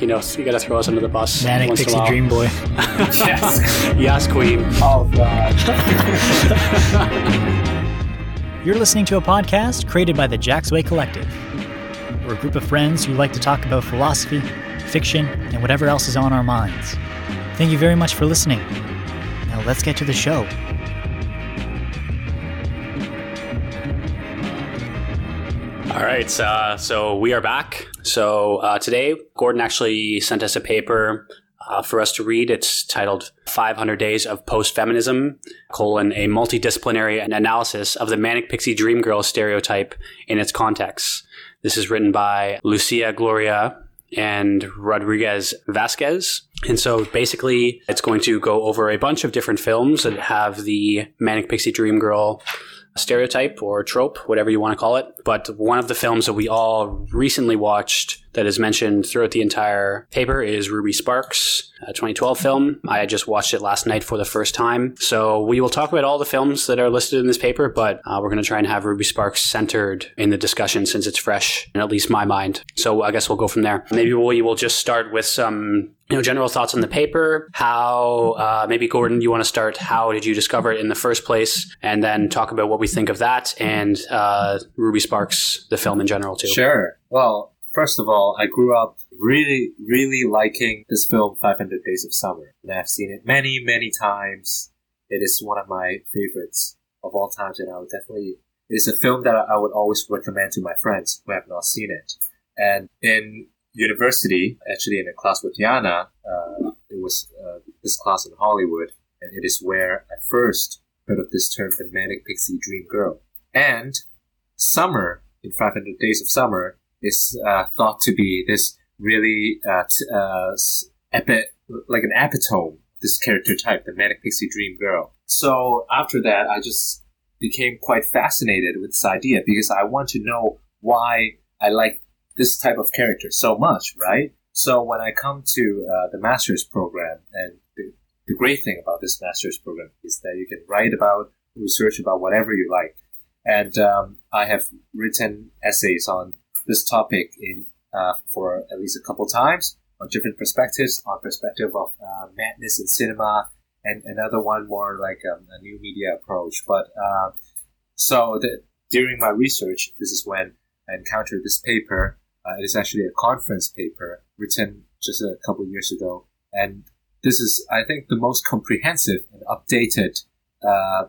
you know, you got to throw us under the bus. Manic once in a Pixie while. Dream Boy. yes. Yes, Queen. Oh god. You're listening to a podcast created by the Jacksway Collective. We're a group of friends who like to talk about philosophy, fiction, and whatever else is on our minds. Thank you very much for listening. Now let's get to the show. All right, uh, so we are back. So uh, today, Gordon actually sent us a paper uh, for us to read. It's titled 500 Days of Post-Feminism, colon, a multidisciplinary analysis of the Manic Pixie Dream Girl stereotype in its context. This is written by Lucia Gloria and Rodriguez Vasquez. And so basically, it's going to go over a bunch of different films that have the Manic Pixie Dream Girl stereotype or trope, whatever you want to call it. But one of the films that we all recently watched that is mentioned throughout the entire paper is Ruby Sparks, a 2012 film. I just watched it last night for the first time. So we will talk about all the films that are listed in this paper, but uh, we're going to try and have Ruby Sparks centered in the discussion since it's fresh in at least my mind. So I guess we'll go from there. Maybe we will just start with some you know general thoughts on the paper how uh, maybe gordon you want to start how did you discover it in the first place and then talk about what we think of that and uh, ruby sparks the film in general too Sure. Well, first of all, I grew up really, really liking this film, 500 Days of Summer. And I've seen it many, many times. It is one of my favorites of all times, and I would definitely, it is a film that I would always recommend to my friends who have not seen it. And in university, actually in a class with Yana, uh, it was uh, this class in Hollywood, and it is where I first heard of this term, the Manic Pixie Dream Girl. And summer in 500 Days of Summer is uh, thought to be this really uh, t- uh, epi- like an epitome, this character type, the Manic Pixie Dream Girl. So after that, I just became quite fascinated with this idea because I want to know why I like this type of character so much, right? So when I come to uh, the master's program, and the, the great thing about this master's program is that you can write about, research about whatever you like. And um, I have written essays on this topic in uh, for at least a couple times on different perspectives, on perspective of uh, madness in cinema, and another one more like um, a new media approach. But uh, so the, during my research, this is when I encountered this paper. Uh, it is actually a conference paper written just a couple years ago, and this is, I think, the most comprehensive and updated uh,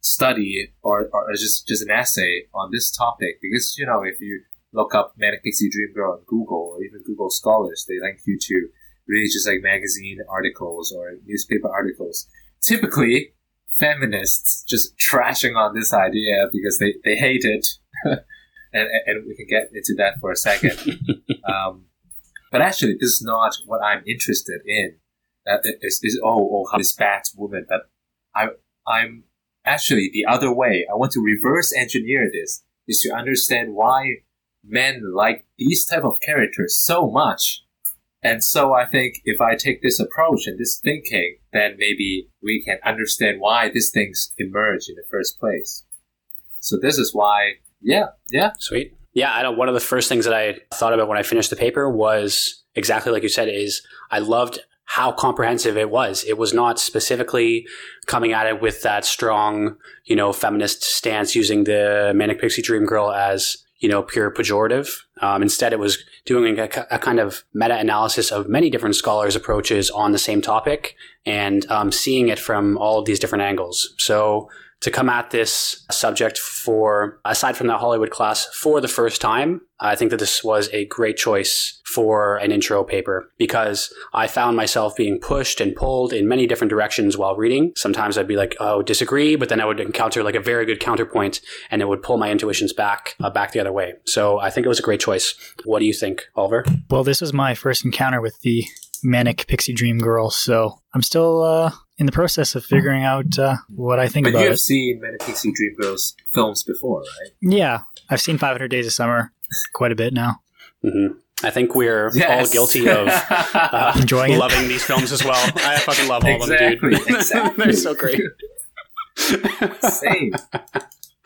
study or, or just just an essay on this topic. Because you know, if you look up Manic Pixie Dream Girl on Google or even Google Scholars, they link you to really just like magazine articles or newspaper articles. Typically, feminists just trashing on this idea because they, they hate it. and, and we can get into that for a second. um, but actually, this is not what I'm interested in. Uh, is, is oh, oh, how this bad woman. But I, I'm actually the other way. I want to reverse engineer this, is to understand why men like these type of characters so much. And so I think if I take this approach and this thinking, then maybe we can understand why these things emerge in the first place. So this is why, yeah, yeah. Sweet. Yeah, I know one of the first things that I thought about when I finished the paper was exactly like you said is I loved how comprehensive it was. It was not specifically coming at it with that strong, you know, feminist stance using the Manic Pixie Dream Girl as, you know, pure pejorative. Um, instead, it was doing a, a kind of meta analysis of many different scholars' approaches on the same topic and um, seeing it from all of these different angles. So, to come at this subject for, aside from that Hollywood class, for the first time, I think that this was a great choice for an intro paper because I found myself being pushed and pulled in many different directions while reading. Sometimes I'd be like, oh, disagree, but then I would encounter like a very good counterpoint and it would pull my intuitions back, uh, back the other way. So I think it was a great choice. What do you think, Oliver? Well, this was my first encounter with the Manic Pixie Dream Girl, so I'm still uh, in the process of figuring out uh, what I think But about you it. have seen Manic Pixie Dream Girls films before, right? Yeah, I've seen 500 Days of Summer quite a bit now. hmm I think we're all guilty of uh, Enjoying it? loving these films as well. I fucking love all of them, dude. exactly. They're so great. Same.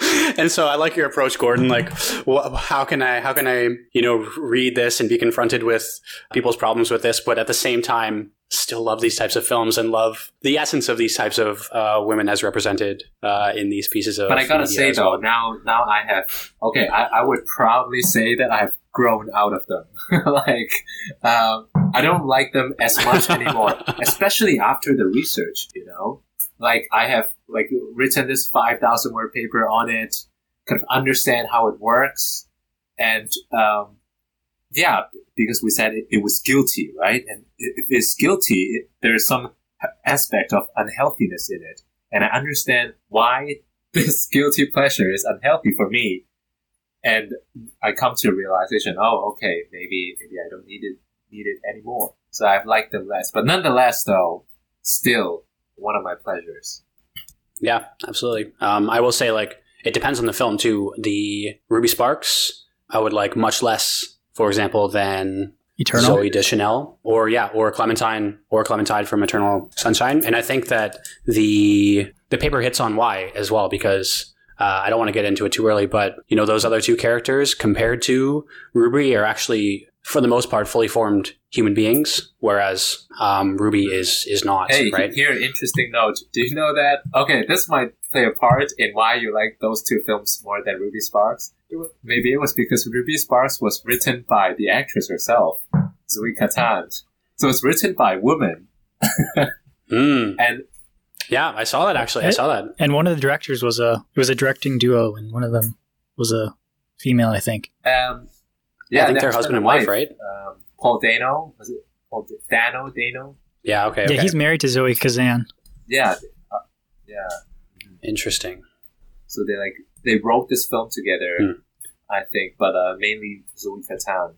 and so I like your approach, Gordon. Like, wh- how can I, how can I, you know, read this and be confronted with people's problems with this, but at the same time, still love these types of films and love the essence of these types of uh, women as represented uh, in these pieces of. But I gotta say though, well. now now I have okay. I, I would probably say that I've grown out of them. like um, I don't like them as much anymore, especially after the research. You know, like I have like written this five thousand word paper on it, kind of understand how it works, and um, yeah, because we said it, it was guilty, right? And if it's guilty, it, there is some aspect of unhealthiness in it, and I understand why this guilty pleasure is unhealthy for me. And I come to a realization, oh, okay, maybe maybe I don't need it need it anymore. So I've liked them less. But nonetheless though, still one of my pleasures. Yeah, absolutely. Um, I will say, like, it depends on the film too. The Ruby Sparks, I would like much less, for example, than Eternal. Zooey Deschanel, or yeah, or Clementine, or Clementine from Eternal Sunshine. And I think that the the paper hits on why as well because. Uh, I don't want to get into it too early, but you know those other two characters compared to Ruby are actually, for the most part, fully formed human beings, whereas um, Ruby is is not. Hey, right? here interesting note. Do you know that? Okay, this might play a part in why you like those two films more than Ruby Sparks. It wa- Maybe it was because Ruby Sparks was written by the actress herself, Zoe Kazan. So it's written by women, Mm. and Yeah, I saw that actually. I saw that. and one of the directors was a it was a directing duo, and one of them was a female, I think. um, yeah, I think they're husband and wife, right? Um, Paul Dano was it? Paul D- Dano Dano? Yeah. Okay. Yeah, okay. he's married to Zoe Kazan. Yeah, uh, yeah. Interesting. So they like they wrote this film together, Hmm. I think, but uh, mainly Zoe Kazan.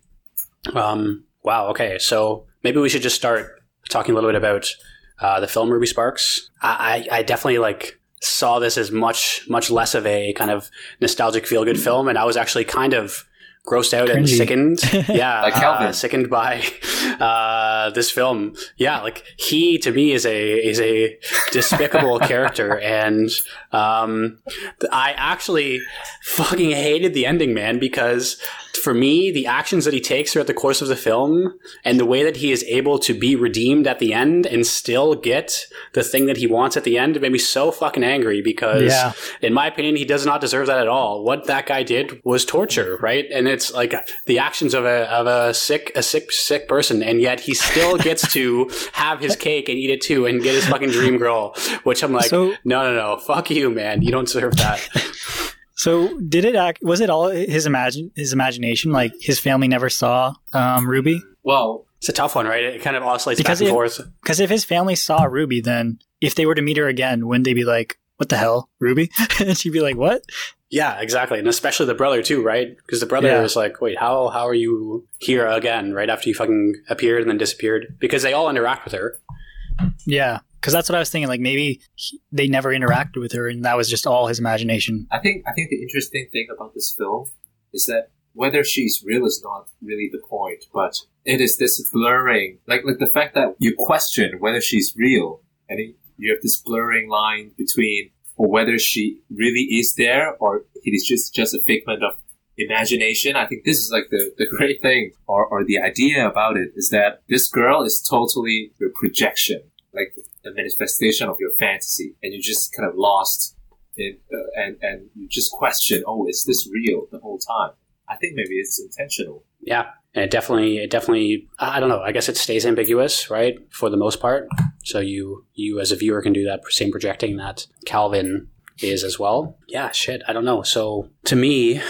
Um, wow. Okay. So maybe we should just start talking a little bit about uh, the film Ruby Sparks. I, I I definitely like saw this as much much less of a kind of nostalgic feel good film, and I was actually kind of grossed out and sickened. Yeah, Like Calvin. uh, sickened by uh, this film. Yeah, like he to me is a is a despicable character, and um, I actually fucking hated the ending, man, because for me, the actions that he takes throughout the course of the film and the way that he is able to be redeemed at the end and still get the thing that he wants at the end made me so fucking angry because, Yeah. in my opinion, he does not deserve that at all. What that guy did was torture, right? And it's like the actions of a, of a sick, a sick, sick person, and yet he still gets to have his cake and eat it too and get his fucking dream girl, which I'm like, So- no, no, no, fuck you, man. You don't deserve that. So did it act? Was it all his imagine his imagination? Like his family never saw um, Ruby Well, It's a tough one, right? It kind of oscillates Because back and it- forth. because if his family saw Ruby, then if they were to meet her again, wouldn't they be like, "What the hell, Ruby?" and she'd be like, "What?" Yeah, exactly, and especially the brother too, right? Because the brother Yeah. is like, "Wait, how how are you here again?" Right after you fucking appeared and then disappeared, because they all interact with her. Yeah, because that's what I was thinking. Like maybe he, they never interacted with her, and that was just all his imagination. I think I think the interesting thing about this film is that whether she's real is not really the point, but it is this blurring, like like the fact that you question whether she's real, and it, you have this blurring line between whether she really is there or it is just just a figment of imagination. I think this is like the, the great thing or, or the idea about it is that this girl is totally your projection, like the manifestation of your fantasy, and you're just kind of lost in, uh, and and you just question, oh, is this real the whole time? I think maybe it's intentional. Yeah, and it definitely, it definitely, I don't know. I guess it stays ambiguous, right, for the most part. So you, you as a viewer can do that same projecting that Calvin is as well. Yeah, shit, I don't know. So to me,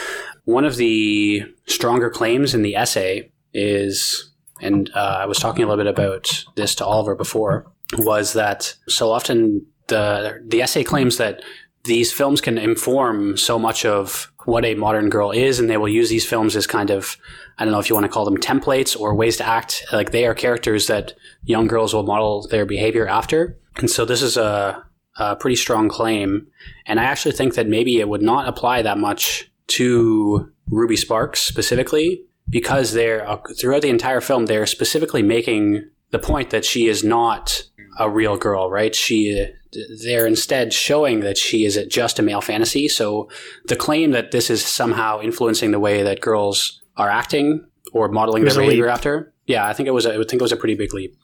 one of the stronger claims in the essay is, and uh, I was talking a little bit about this to Oliver before, was that so often the the essay claims that these films can inform so much of what a modern girl is, and they will use these films as kind of I don't know if you want to call them templates or ways to act. Like they are characters that young girls will model their behavior after, and so this is a, a pretty strong claim. And I actually think that maybe it would not apply that much to Ruby Sparks specifically because they're throughout the entire film they're specifically making the point that she is not a real girl, right? She they're instead showing that she is just a male fantasy. So the claim that this is somehow influencing the way that girls are acting or modeling their behavior after, yeah, I think it was. A, I think it was a pretty big leap.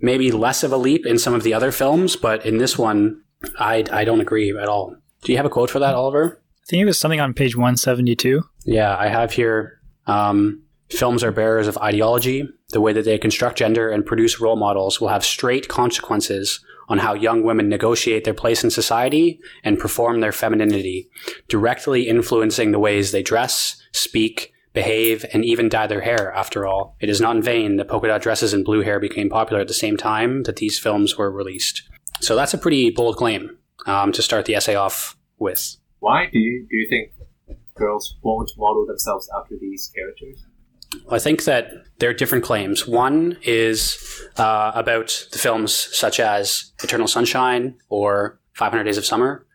Maybe less of a leap in some of the other films, but in this one, I I don't agree at all. Do you have a quote for that, Oliver? I think it was something on page one seventy two. Yeah, I have here. Um, Films are bearers of ideology. The way that they construct gender and produce role models will have straight consequences on how young women negotiate their place in society and perform their femininity, directly influencing the ways they dress, speak, behave, and even dye their hair, after all. It is not in vain that polka dot dresses and blue hair became popular at the same time that these films were released. So that's a pretty bold claim um, to start the essay off with. Why do you, do you think girls won't model themselves after these characters? I think that there are different claims. One is uh, about the films such as Eternal Sunshine or 500 Days of Summer,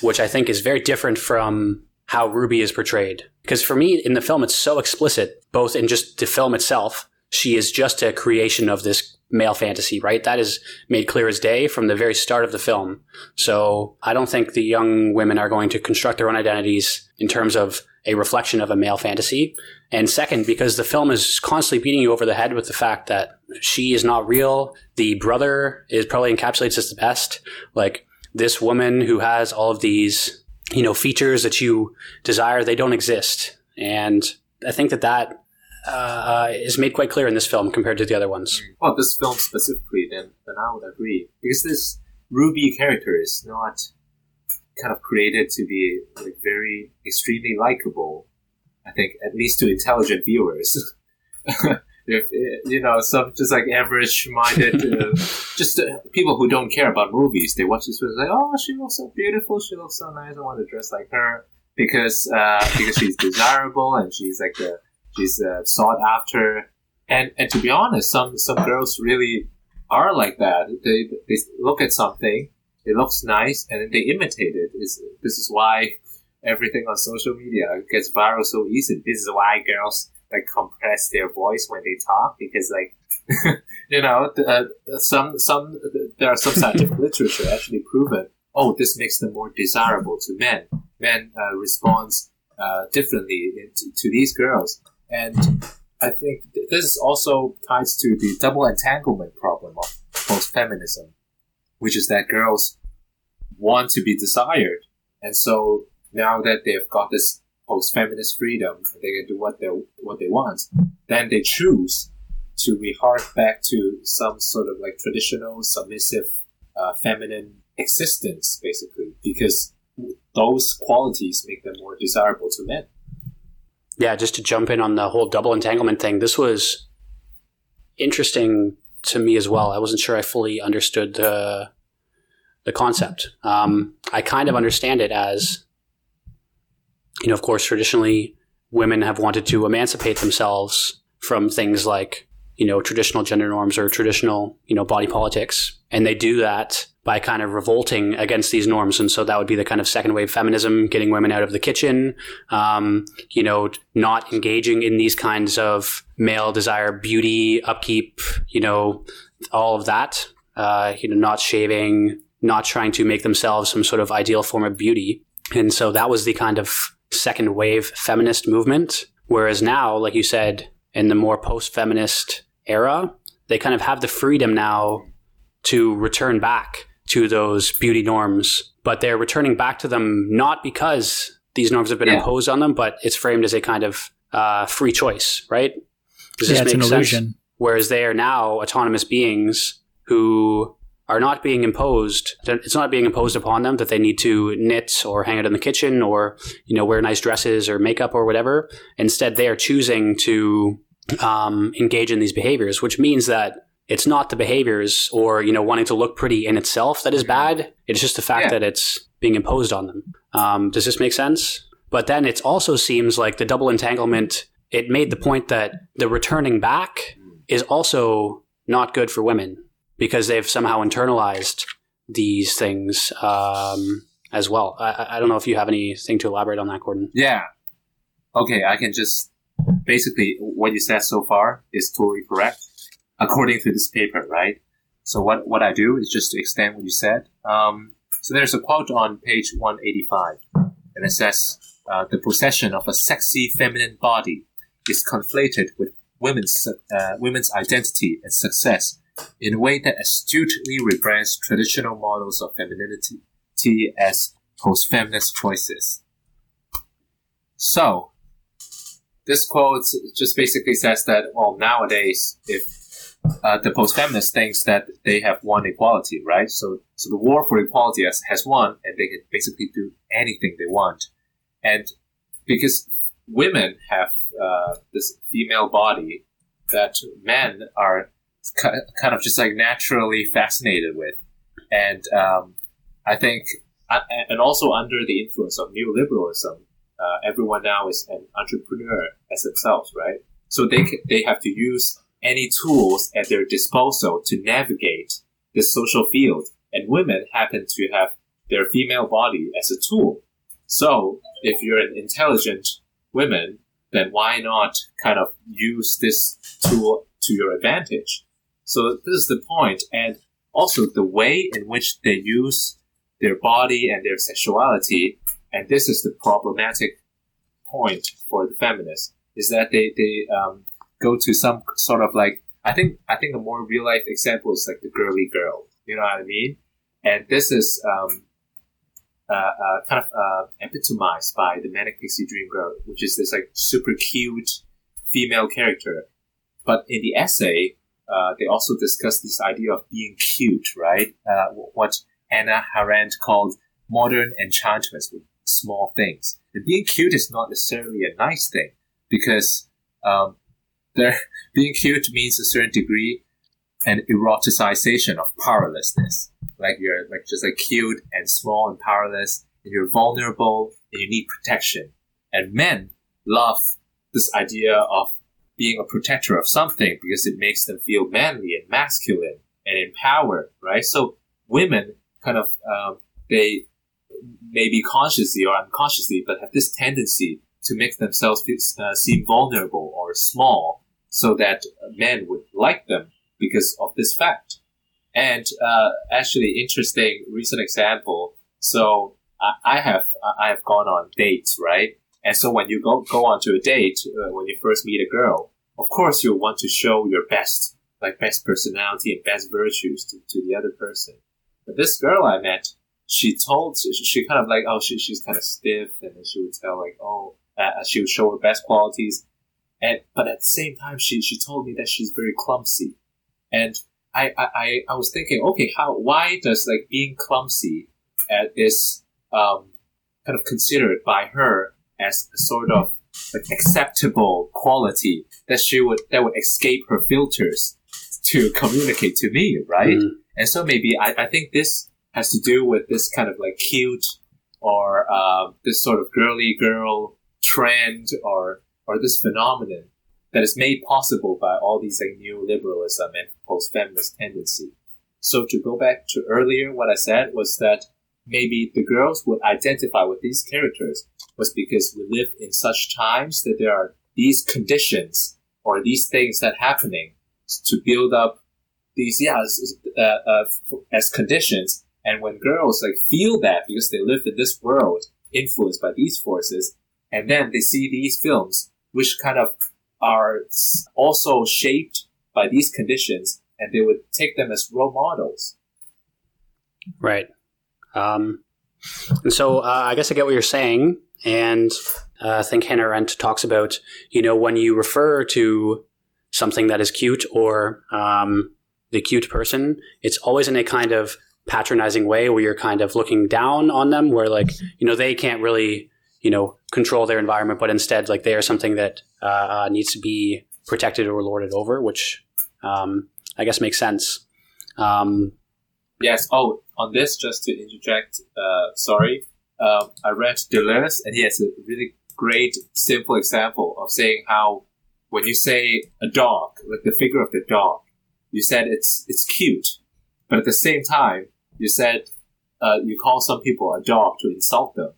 which I think is very different from how Ruby is portrayed. Because for me, in the film, it's so explicit, both in just the film itself, she is just a creation of this male fantasy, right? That is made clear as day from the very start of the film. So I don't think the young women are going to construct their own identities in terms of a reflection of a male fantasy. And second, because the film is constantly beating you over the head with the fact that she is not real. The brother is probably encapsulates this the best. Like this woman who has all of these, you know, features that you desire, they don't exist. And I think that that uh, is made quite clear in this film compared to the other ones. Well, this film specifically, then, then I would agree because this Ruby character is not kind of created to be like very extremely likable. I think at least to intelligent viewers. you know, some just like average-minded, uh, just uh, people who don't care about movies, they watch this film like, oh, she looks so beautiful, she looks so nice, I want to dress like her because uh, because she's desirable and she's like the she's uh, sought after. And and to be honest, some some girls really are like that. They they look at something it looks nice, and they imitate it. It's, this is why everything on social media gets viral so easily. This is why girls like compress their voice when they talk because like you know uh, some some there are some scientific literature actually proven oh this makes them more desirable to men. Men uh, responds uh, differently to, to these girls, and I think this is also ties to the double entanglement problem of post feminism which is that girls want to be desired. And so now that they've got this post feminist freedom, they can do what they what they want. Then they choose to rehark back to some sort of like traditional submissive uh, feminine existence, basically, because those qualities make them more desirable to men. Yeah, just to jump in on the whole double entanglement thing, this was interesting to me as well. I wasn't sure I fully understood the the concept. Um, I kind of understand it as, you know, of course, traditionally women have wanted to emancipate themselves from things like, you know, traditional gender norms or traditional, you know, body politics. And they do that by kind of revolting against these norms. And so that would be the kind of second wave feminism, getting women out of the kitchen, um, you know, not engaging in these kinds of male desire, beauty, upkeep, you know, all of that, uh, you know, not shaving, not trying to make themselves some sort of ideal form of beauty. And so that was the kind of second wave feminist movement. Whereas now, like you said, in the more post feminist era, they kind of have the freedom now to return back to those beauty norms, but they're returning back to them not because these norms have been yeah. imposed on them, but it's framed as a kind of uh, free choice, right? Does yeah, this make sense? Illusion. Whereas they are now autonomous beings who are not being imposed. It's not being imposed upon them that they need to knit or hang out in the kitchen or you know wear nice dresses or makeup or whatever. Instead, they are choosing to um, engage in these behaviors, which means that it's not the behaviors or you know wanting to look pretty in itself that is bad. It's just the fact yeah. that it's being imposed on them. Um, does this make sense? But then it also seems like the double entanglement. It made the point that the returning back is also not good for women because they've somehow internalized these things um, as well. I, I, don't know if you have anything to elaborate on that, Gordon. Yeah. Okay, I can just basically what you said so far is totally correct according to this paper, right? So what, what I do is just to extend what you said. Um, so there's a quote on page 185, and it says, uh, the possession of a sexy feminine body is conflated with women's, uh, women's identity and success in a way that astutely rebrands traditional models of femininity as post-feminist choices. So, this quote just basically says that, well, nowadays, if uh, the post-feminist thinks that they have won equality, right? So, so the war for equality has, has won, and they can basically do anything they want. And because women have uh, this female body that men are kind of just like naturally fascinated with, and um, I think, uh, and also under the influence of neoliberalism, uh, everyone now is an entrepreneur as themselves, right? So they they have to use any tools at their disposal to navigate this social field, and women happen to have their female body as a tool. So if you're an intelligent woman, then why not kind of use this tool to your advantage? So this is the point, and also the way in which they use their body and their sexuality, and this is the problematic point for the feminists, is that they they um, go to some sort of like I think I think a more real life example is like the girly girl. You know what I mean? And this is um, uh, uh, kind of uh, epitomized by the Manic Pixie Dream Girl, which is this like super cute female character. But in the essay, uh, they also discuss this idea of being cute, right? Uh, what Hannah Arendt called modern enchantments small things. And being cute is not necessarily a nice thing because um, there, being cute means a certain degree an eroticization of powerlessness. Like you're like just like cute and small and powerless, and you're vulnerable and you need protection. And men love this idea of being a protector of something because it makes them feel manly and masculine and empowered, right? So women kind of um, they maybe consciously or unconsciously, but have this tendency to make themselves uh, seem vulnerable or small, so that men would like them because of this fact. And uh, actually, interesting recent example. So I, have I have gone on dates, right? And so when you go go onto a date, uh, when you first meet a girl, of course you want to show your best, like best personality and best virtues to, to the other person. But this girl I met, she told she, she kind of like oh she, she's kind of stiff, and then she would tell like oh uh, she would show her best qualities, and but at the same time she she told me that she's very clumsy, and I I, I was thinking okay how why does like being clumsy at is um, kind of considered by her as a sort of like acceptable quality that she would that would escape her filters to communicate to me, right? Mm. And so maybe I, I think this has to do with this kind of like cute or uh, this sort of girly girl trend or or this phenomenon that is made possible by all these like neoliberalism and post-feminist tendency. So to go back to earlier, what I said was that maybe the girls would identify with these characters was because we live in such times that there are these conditions or these things that happening to build up these yeah uh, uh, as conditions and when girls like feel that because they live in this world influenced by these forces and then they see these films which kind of are also shaped by these conditions and they would take them as role models. Right. Um, and so uh, I guess I get what you're saying, and uh, I think Hannah Arendt talks about you know when you refer to something that is cute or um, the cute person, it's always in a kind of patronizing way where you're kind of looking down on them, where like you know they can't really you know control their environment, but instead like they are something that uh, uh needs to be protected or lorded over, which um, I guess makes sense. Um, yes. Oh, on this, just to interject, uh, sorry, um, I read Deleuze, and he has a really great, simple example of saying how when you say a dog, like the figure of the dog, you said it's it's cute, but at the same time, you said uh, you call some people a dog to insult them.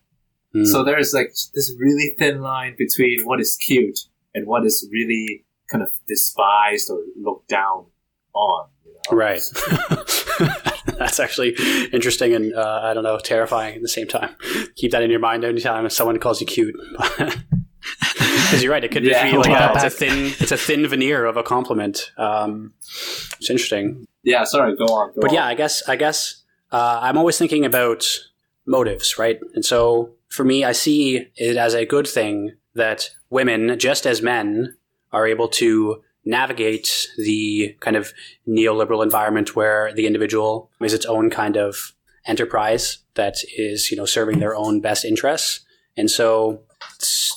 Mm. So there is like this really thin line between what is cute and what is really kind of despised or looked down on. You know? Right. That's actually interesting and uh, I don't know, terrifying at the same time. Keep that in your mind anytime someone calls you cute. Because you're right, it could Yeah, just be like a, it's a thin, it's a thin veneer of a compliment. Um, it's interesting, Yeah, sorry, go on. Go but on. yeah, I guess I guess uh, I'm always thinking about motives, right? And so for me, I see it as a good thing that women, just as men, are able to navigate the kind of neoliberal environment where the individual is its own kind of enterprise that is, you know, serving their own best interests. And so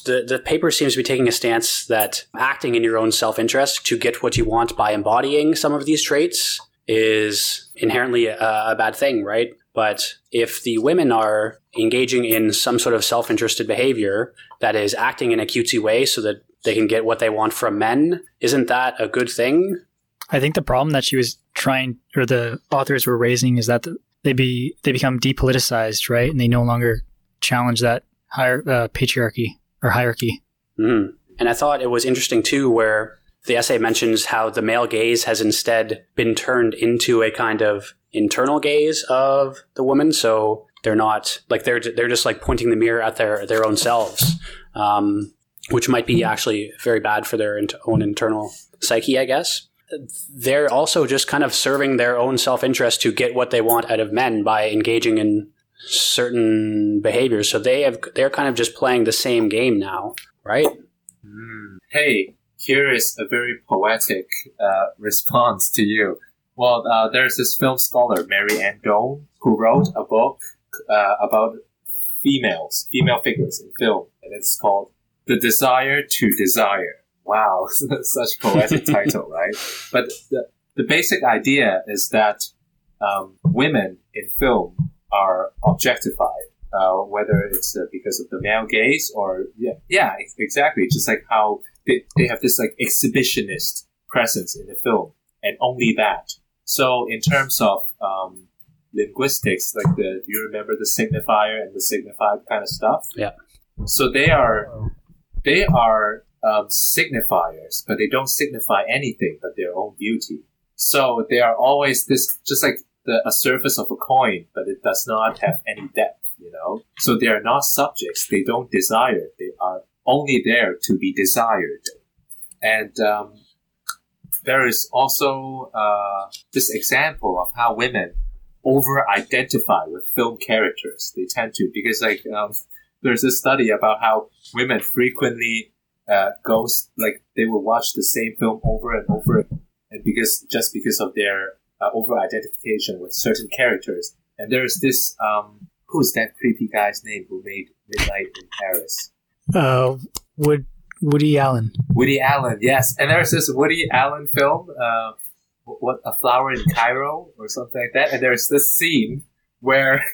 the, the paper seems to be taking a stance that acting in your own self interest to get what you want by embodying some of these traits is inherently a, a bad thing, right? But if the women are engaging in some sort of self interested behavior that is acting in a cutesy way so that they can get what they want from men, isn't that a good thing? I think the problem that she was trying, or the authors were raising, is that they be they become depoliticized, right? And they no longer challenge that higher uh, patriarchy or hierarchy. Mm. And I thought it was interesting too, where the essay mentions how the male gaze has instead been turned into a kind of internal gaze of the woman. So they're not like they're they're just like pointing the mirror at their their own selves, um, which might be actually very bad for their own internal psyche, I guess. They're also just kind of serving their own self interest to get what they want out of men by engaging in certain behaviors. So they have they're kind of just playing the same game now, right? Mm. Hey, here is a very poetic uh, response to you. Well, uh, there's this film scholar, Mary Ann Doane, who wrote a book uh, about females, female figures in film, and it's called The Desire to Desire. Wow, such a poetic title, right? But the, the basic idea is that um, women in film are objectified, uh, whether it's uh, because of the male gaze or yeah, yeah, exactly. Just like how they, they have this like exhibitionist presence in the film, and only that. So in terms of um, linguistics, like the do you remember the signifier and the signified kind of stuff? Yeah. So they are they are um, signifiers, but they don't signify anything but their own beauty. So they are always this, just like the, a surface of a coin, but it does not have any depth, you know? So they are not subjects. They don't desire. They are only there to be desired. And, um, there is also, uh, this example of how women over identify with film characters. They tend to, because like, um, there's a study about how women frequently uh, like they will watch the same film over and over, and because just because of their uh, over identification with certain characters. And there's this um, who's that creepy guy's name who made Midnight in Paris? Uh, Wood Woody Allen. Woody Allen, yes. And there's this Woody Allen film, uh, what a flower in Cairo or something like that. And there's this scene where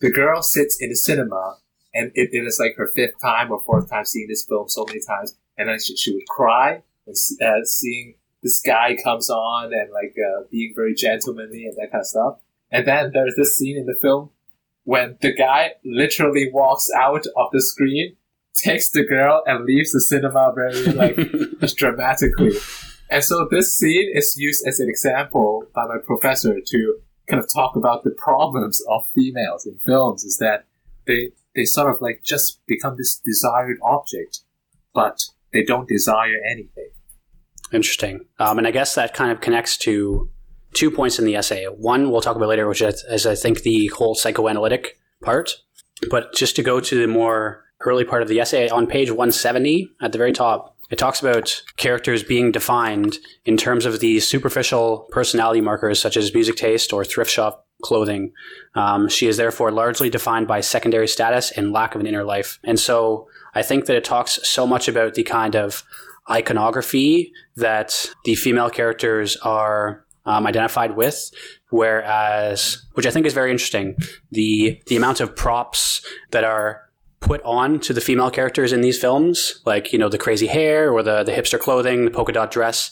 the girl sits in the cinema and it, it is like her fifth time or fourth time seeing this film so many times, and then she, she would cry uh, seeing this guy comes on and like uh, being very gentlemanly and that kind of stuff. And then there's this scene in the film when the guy literally walks out of the screen, takes the girl, and leaves the cinema very like dramatically. And so this scene is used as an example by my professor to kind of talk about the problems of females in films is that they they sort of like just become this desired object, but they don't desire anything. Interesting. Um, and I guess that kind of connects to two points in the essay. One we'll talk about later, which is, is I think the whole psychoanalytic part. But just to go to the more early part of the essay, on page 170 at the very top, it talks about characters being defined in terms of these superficial personality markers such as music taste or thrift shop clothing. Um, she is therefore largely defined by secondary status and lack of an inner life. And so I think that it talks so much about the kind of iconography that the female characters are um, identified with, whereas, which I think is very interesting, the the amount of props that are put on to the female characters in these films, like you know the crazy hair or the the hipster clothing, the polka dot dress,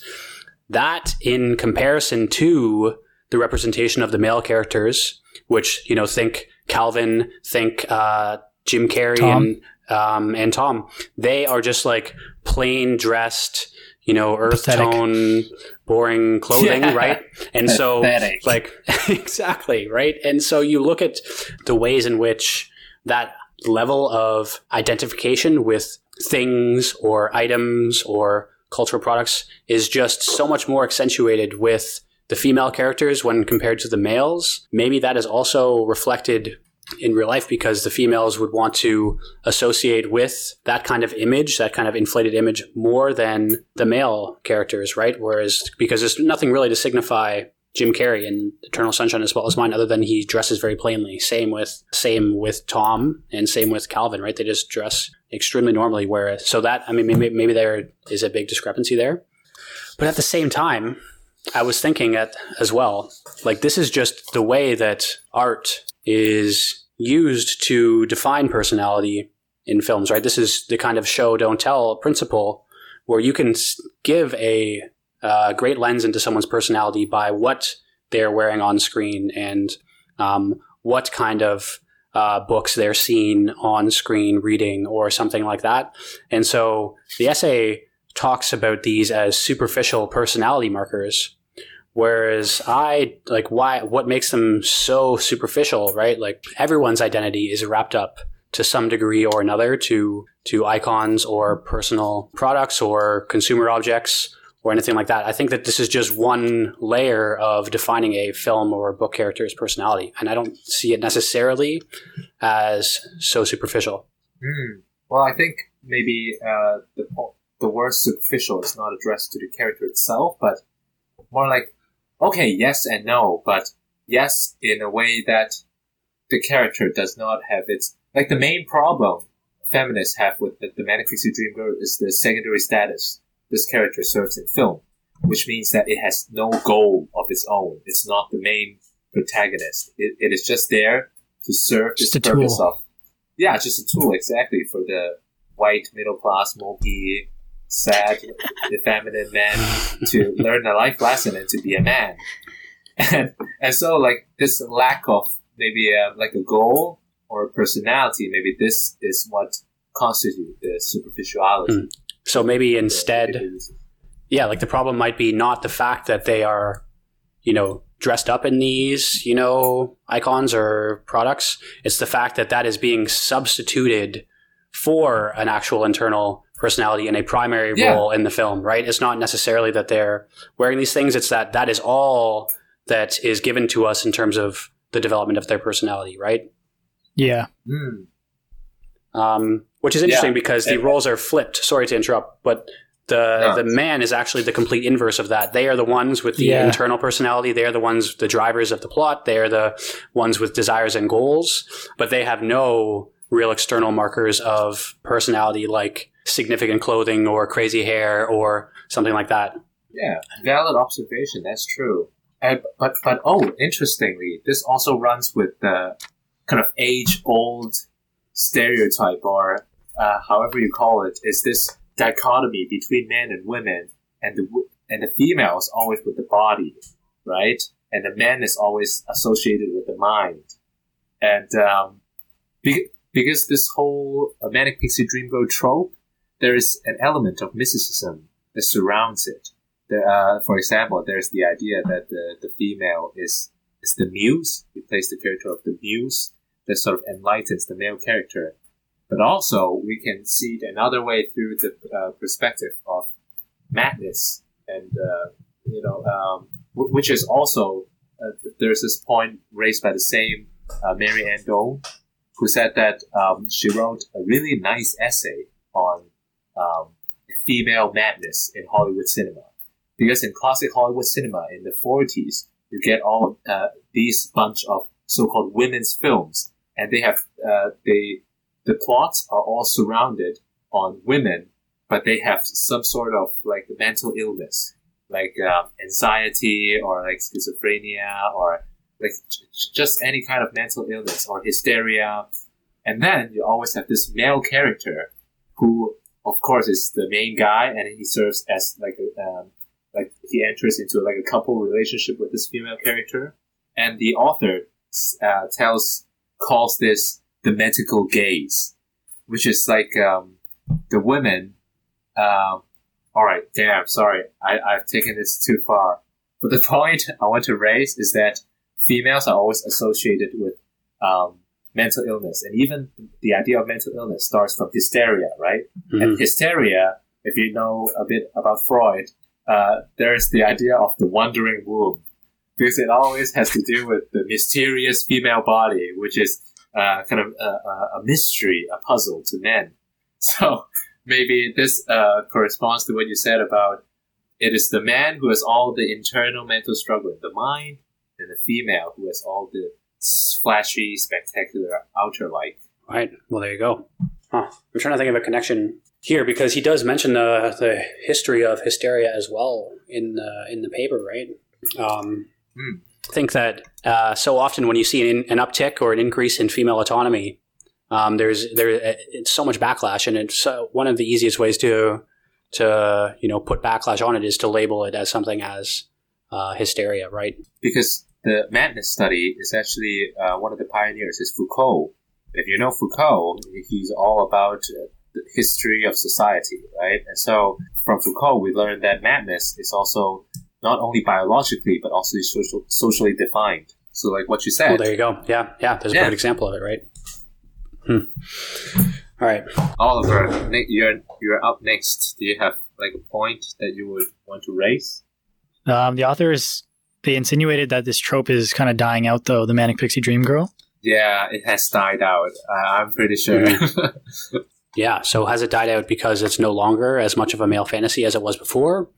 that in comparison to the representation of the male characters, which you know think Calvin, think uh, Jim Carrey Tom. and um, and Tom, they are just like plain dressed, you know, earth Pathetic. tone, boring clothing, Yeah. right? And so, like, exactly, right? And so you look at the ways in which that level of identification with things or items or cultural products is just so much more accentuated with the female characters when compared to the males. Maybe that is also reflected in real life because the females would want to associate with that kind of image, that kind of inflated image, more than the male characters, right? Whereas, because there's nothing really to signify Jim Carrey in Eternal Sunshine as well as mine, other than he dresses very plainly. Same with same with Tom, and same with Calvin, right? They just dress extremely normally. Whereas, so that I mean, maybe, maybe there is a big discrepancy there, but at the same time, I was thinking at as well, like this is just the way that art is used to define personality in films, right? This is the kind of show don't tell principle where you can give a uh, great lens into someone's personality by what they're wearing on screen and um, what kind of uh, books they're seen on screen reading or something like that. And so the essay talks about these as superficial personality markers whereas i like why what makes them so superficial right like everyone's identity is wrapped up to some degree or another to to icons or personal products or consumer objects or anything like that. I think that this is just one layer of defining a film or book character's personality and i don't see it necessarily as so superficial. Hmm. Well, I think maybe uh, the the word superficial is not addressed to the character itself, but more like, okay, yes and no, but yes in a way that the character does not have its like the main problem feminists have with the, the Manic Pixie Dream Girl is the secondary status this character serves in film, which means that it has no goal of its own. It's not the main protagonist. It, it is just there to serve Just this a purpose tool. of yeah, just a tool exactly for the white middle class, mopey, sad, effeminate man to learn a life lesson and to be a man. And and so like this lack of maybe uh, like a goal or a personality, maybe this is what constitutes the superficiality. Mm. So maybe instead yeah, like the problem might be not the fact that they are, you know, dressed up in these, you know, icons or products. It's the fact that that is being substituted for an actual internal personality and a primary Yeah. role in the film, right? It's not necessarily that they're wearing these things. It's that that is all that is given to us in terms of the development of their personality, right? Yeah. Mm. Um, which is interesting Yeah. because the And- roles are flipped. Sorry to interrupt, but the No. the man is actually the complete inverse of that. They are the ones with the Yeah. internal personality. They are the ones, the drivers of the plot. They are the ones with desires and goals, but they have no real external markers of personality like significant clothing or crazy hair or something like that. Yeah, valid observation. That's true. And, but but oh, interestingly, this also runs with the kind of age-old stereotype, or uh, however you call it, is this dichotomy between men and women, and the and the female is always with the body, right? And the man is always associated with the mind, and um, be- because this whole uh, manic pixie dream girl trope, there is an element of mysticism that surrounds it. The, uh, for example, there's the idea that the, the female is is the muse. He plays the character of the muse that sort of enlightens the male character. But also, we can see it another way through the uh, perspective of madness, and uh, you know, um, w- which is also uh, there's this point raised by the same uh, Mary Ann Doane, who said that um, she wrote a really nice essay on um, female madness in Hollywood cinema. Because in classic Hollywood cinema in the 40s, you get all uh, these bunch of so-called women's films, and they have uh, they the plots are all surrounded on women, but they have some sort of like mental illness, like um, anxiety or like schizophrenia or like just any kind of mental illness or hysteria. And then you always have this male character who, of course, is the main guy, and he serves as like a, um, like he enters into like a couple relationship with this female character, and the author uh, tells calls this the medical gaze, which is like um, the women uh, all right, damn, sorry, I, I've taken this too far. But the point I want to raise is that females are always associated with um, mental illness, and even the idea of mental illness starts from hysteria, right? Mhm. And hysteria, if you know a bit about Freud, uh, there's the idea of the wandering womb, because it always has to do with the mysterious female body, which is uh, kind of a, a, mystery, a puzzle to men. So maybe this uh, corresponds to what you said about it is the man who has all the internal mental struggle in the mind, and the female who has all the flashy, spectacular outer light. Right. Well, there you go. Huh. I'm trying to think of a connection here because he does mention the the history of hysteria as well in the in the paper, right? Um, I think that uh, so often when you see an, an uptick or an increase in female autonomy, um, there's there it's so much backlash, and it's uh, one of the easiest ways to to you know put backlash on it is to label it as something as uh, hysteria, right? because the madness study is actually uh, one of the pioneers is Foucault. If you know Foucault, he's all about uh, the history of society, right? And so from Foucault, we learned that madness is also not only biologically but also social, socially defined. So, like what you said, Well, there you go. Yeah, yeah. There's a Yeah. great example of it, right? Hmm. All right. Oliver, you're you're up next. Do you have like a point that you would want to raise? Um, the authors they insinuated that this trope is kind of dying out, though. The manic pixie dream girl. Yeah, it has died out. Uh, I'm pretty sure. Yeah. So has it died out because it's no longer as much of a male fantasy as it was before,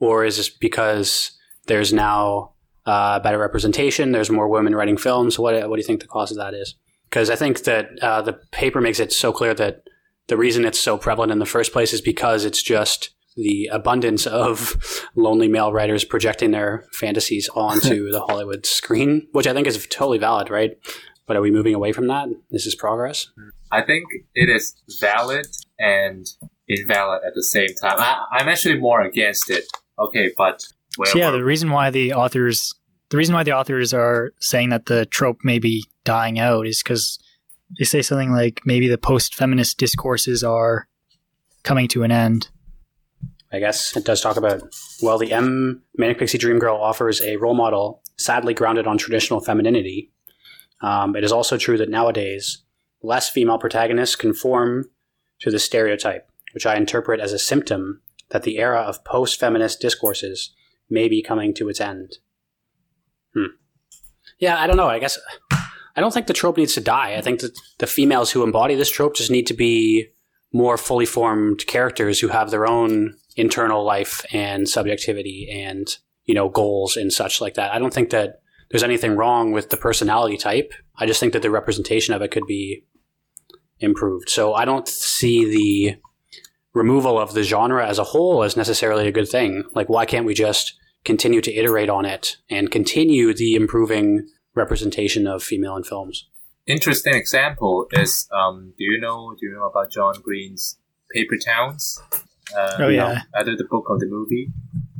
or is this because there's now uh, better representation? There's more women writing films. What What do you think the cause of that is? Because I think that uh, the paper makes it so clear that the reason it's so prevalent in the first place is because it's just the abundance of lonely male writers projecting their fantasies onto the Hollywood screen, which I think is totally valid, right? But are we moving away from that? This is progress. I think it is valid and invalid at the same time. I, I'm actually more against it. Okay, but So yeah, the reason why the authors the reason why the authors are saying that the trope may be dying out is because they say something like maybe the post feminist discourses are coming to an end. I guess it does talk about well, the M Manic Pixie Dream Girl offers a role model sadly grounded on traditional femininity. Um, it is also true that nowadays less female protagonists conform to the stereotype, which I interpret as a symptom that the era of post-feminist discourses may be coming to its end. Hmm. Yeah, I don't know. I guess I don't think the trope needs to die. I think that the females who embody this trope just need to be more fully formed characters who have their own internal life and subjectivity and you know goals and such like that. I don't think that there's anything wrong with the personality type. I just think that the representation of it could be improved. So I don't see the removal of the genre as a whole as necessarily a good thing. Like why can't we just continue to iterate on it and continue the improving representation of female in films? interesting example is um, do you know do you know about John Green's Paper Towns? Uh, Oh yeah, either the book or the movie.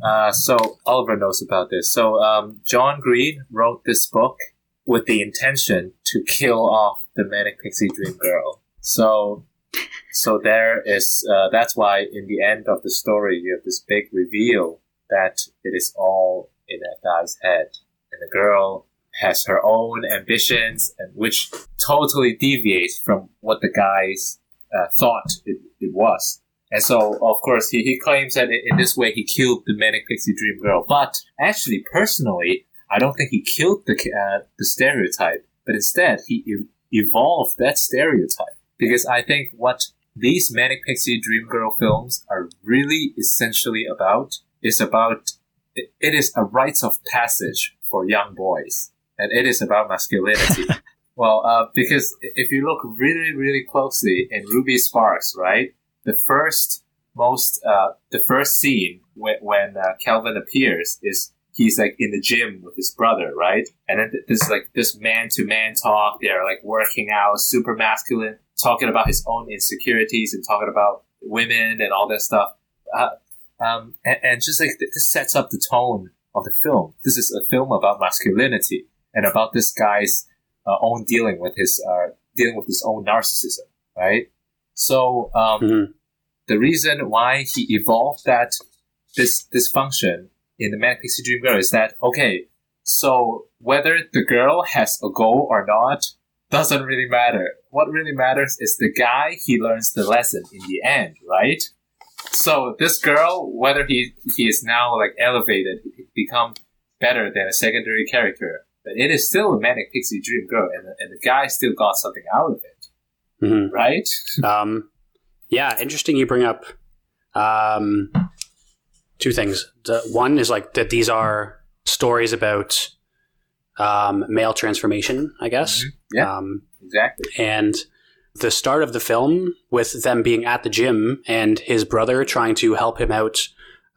Uh, so Oliver knows about this. So um, John Green wrote this book with the intention to kill off the manic pixie dream girl. So, so there is. Uh, that's why in the end of the story you have this big reveal that it is all in that guy's head, and the girl has her own ambitions, and which totally deviates from what the guys uh, thought it, it was. And so, of course, he, he claims that in this way he killed the manic pixie dream girl. But actually, personally, I don't think he killed the uh, the stereotype, but instead he evolved that stereotype. Because I think what these manic pixie dream girl films are really essentially about is about it, it is a rites of passage for young boys, and it is about masculinity. well, uh, because if you look really, really closely in Ruby Sparks, right? the first most uh, the first scene when, when uh, Calvin appears is he's like in the gym with his brother, right? And then this like this man to man talk. They're like working out, super masculine, talking about his own insecurities and talking about women and all that stuff. Uh, um, and, and just like this sets up the tone of the film. This is a film about masculinity and about this guy's uh, own dealing with his uh, dealing with his own narcissism, right? So um, Mhm. the reason why he evolved that this dysfunction in the Manic Pixie Dream Girl is that okay, so whether the girl has a goal or not doesn't really matter. What really matters is the guy he learns the lesson in the end, right? So this girl, whether he he is now like elevated, become better than a secondary character, but it is still a manic pixie dream girl, and the, and the guy still got something out of it, Mhm. right? Um, yeah, interesting. You bring up um, two things. The, one is like that these are stories about um, male transformation, I guess. Yeah. Um, Exactly. and the start of the film with them being at the gym and his brother trying to help him out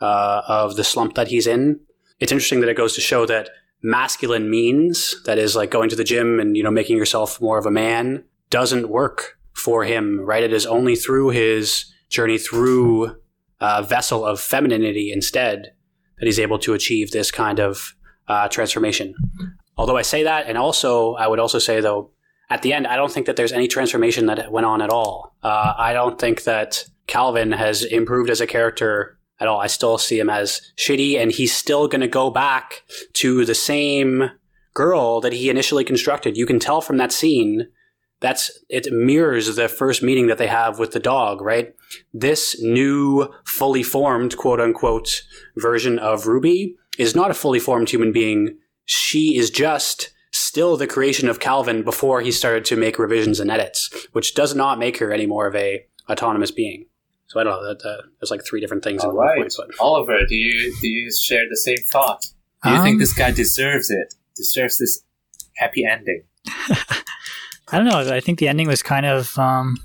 uh, of the slump that he's in. It's interesting that it goes to show that masculine means, that is like going to the gym and you know making yourself more of a man, doesn't work for him. Right? It is only through his journey through a vessel of femininity instead that he's able to achieve this kind of uh, transformation. Although I say that, and also I would also say though at the end, I don't think that there's any transformation that went on at all. Uh, I don't think that Calvin has improved as a character at all. I still see him as shitty, and he's still going to go back to the same girl that he initially constructed. You can tell from that scene that's it mirrors the first meeting that they have with the dog, right? This new, fully formed, quote unquote, version of Ruby is not a fully formed human being. She is just still the creation of Calvin before he started to make revisions and edits, which does not make her any more of a autonomous being. So I don't know. That, uh, there's like three different things. All in one right, point, but Oliver, do you do you share the same thought? Do you Um, think this guy deserves it? Deserves this happy ending? I don't know. I think the ending was kind of um,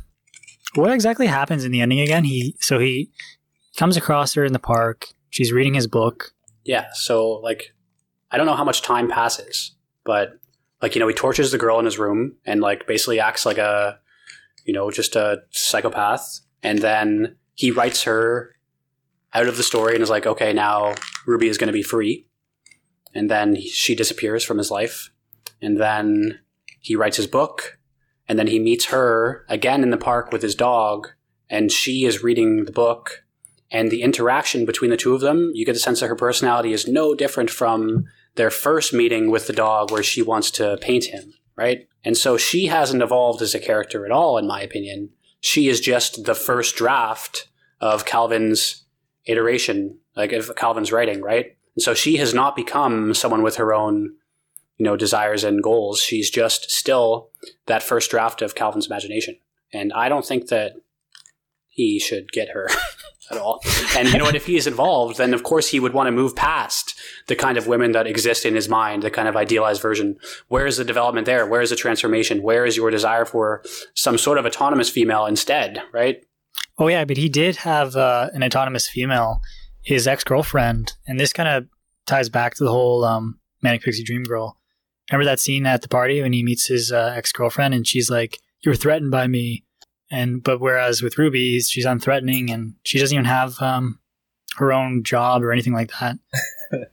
what exactly happens in the ending again. He so he comes across her in the park. She's reading his book. yeah. So like, I don't know how much time passes, but like you know, he tortures the girl in his room and like basically acts like a, you know, just a psychopath, and then he writes her out of the story and is like, okay, now Ruby is going to be free, and then he- she disappears from his life, and then he writes his book, and then he meets her again in the park with his dog, and she is reading the book, and the interaction between the two of them, you get the sense that her personality is no different from their first meeting with the dog, where she wants to paint him, right? And so she hasn't evolved as a character at all, in my opinion. She is just the first draft of Calvin's iteration, like of Calvin's writing, right? And so she has not become someone with her own, you know, desires and goals. She's just still that first draft of Calvin's imagination. And I don't think that he should get her at all. And you know what? If he is involved, then of course he would want to move past the kind of women that exist in his mind, the kind of idealized version. Where is the development there? Where is the transformation? Where is your desire for some sort of autonomous female instead, right? Oh yeah, but he did have uh, an autonomous female, his ex girlfriend, and this kind of ties back to the whole um, manic pixie dream girl. Remember that scene at the party when he meets his uh, ex girlfriend, and she's like, "You were threatened by me," and but whereas with Ruby, she's unthreatening, and she doesn't even have um, her own job or anything like that.